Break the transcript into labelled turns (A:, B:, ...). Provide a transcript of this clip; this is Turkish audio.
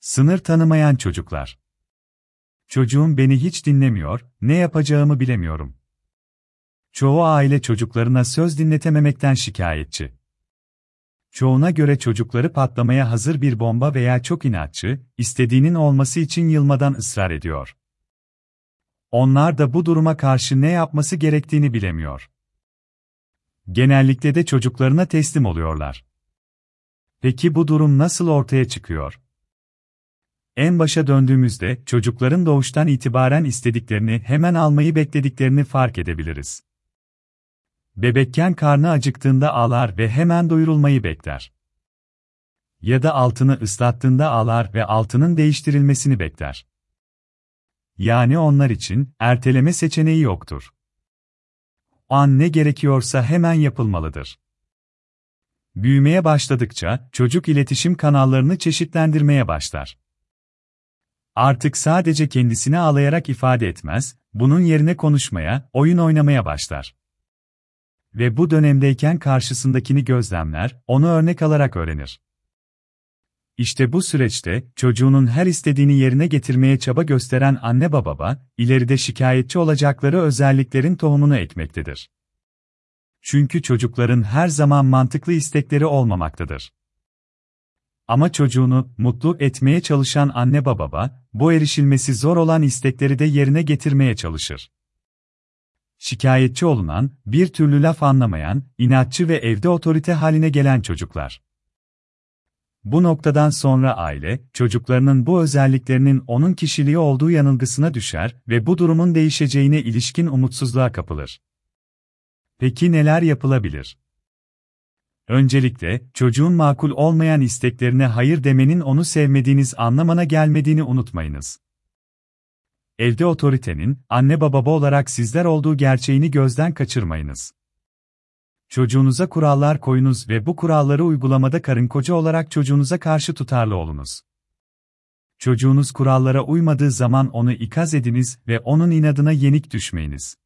A: Sınır tanımayan çocuklar. Çocuğum beni hiç dinlemiyor, ne yapacağımı bilemiyorum. Çoğu aile çocuklarına söz dinletememekten şikayetçi. Çoğuna göre çocukları patlamaya hazır bir bomba veya çok inatçı, istediğinin olması için yılmadan ısrar ediyor. Onlar da bu duruma karşı ne yapması gerektiğini bilemiyor. Genellikle de çocuklarına teslim oluyorlar. Peki bu durum nasıl ortaya çıkıyor? En başa döndüğümüzde çocukların doğuştan itibaren istediklerini hemen almayı beklediklerini fark edebiliriz. Bebekken karnı acıktığında ağlar ve hemen doyurulmayı bekler. Ya da altını ıslattığında ağlar ve altının değiştirilmesini bekler. Yani onlar için erteleme seçeneği yoktur. O an ne gerekiyorsa hemen yapılmalıdır. Büyümeye başladıkça çocuk iletişim kanallarını çeşitlendirmeye başlar. Artık sadece kendisini ağlayarak ifade etmez, bunun yerine konuşmaya, oyun oynamaya başlar. Ve bu dönemdeyken karşısındakini gözlemler, onu örnek alarak öğrenir. İşte bu süreçte, çocuğunun her istediğini yerine getirmeye çaba gösteren anne baba, ileride şikayetçi olacakları özelliklerin tohumunu ekmektedir. Çünkü çocukların her zaman mantıklı istekleri olmamaktadır. Ama çocuğunu mutlu etmeye çalışan anne baba, bu erişilmesi zor olan istekleri de yerine getirmeye çalışır. Şikayetçi olunan, bir türlü laf anlamayan, inatçı ve evde otorite haline gelen çocuklar. Bu noktadan sonra aile, çocuklarının bu özelliklerinin onun kişiliği olduğu yanılgısına düşer ve bu durumun değişeceğine ilişkin umutsuzluğa kapılır. Peki neler yapılabilir? Öncelikle, çocuğun makul olmayan isteklerine hayır demenin onu sevmediğiniz anlamına gelmediğini unutmayınız. Evde otoritenin, anne baba olarak sizler olduğu gerçeğini gözden kaçırmayınız. Çocuğunuza kurallar koyunuz ve bu kuralları uygulamada karın koca olarak çocuğunuza karşı tutarlı olunuz. Çocuğunuz kurallara uymadığı zaman onu ikaz ediniz ve onun inadına yenik düşmeyiniz.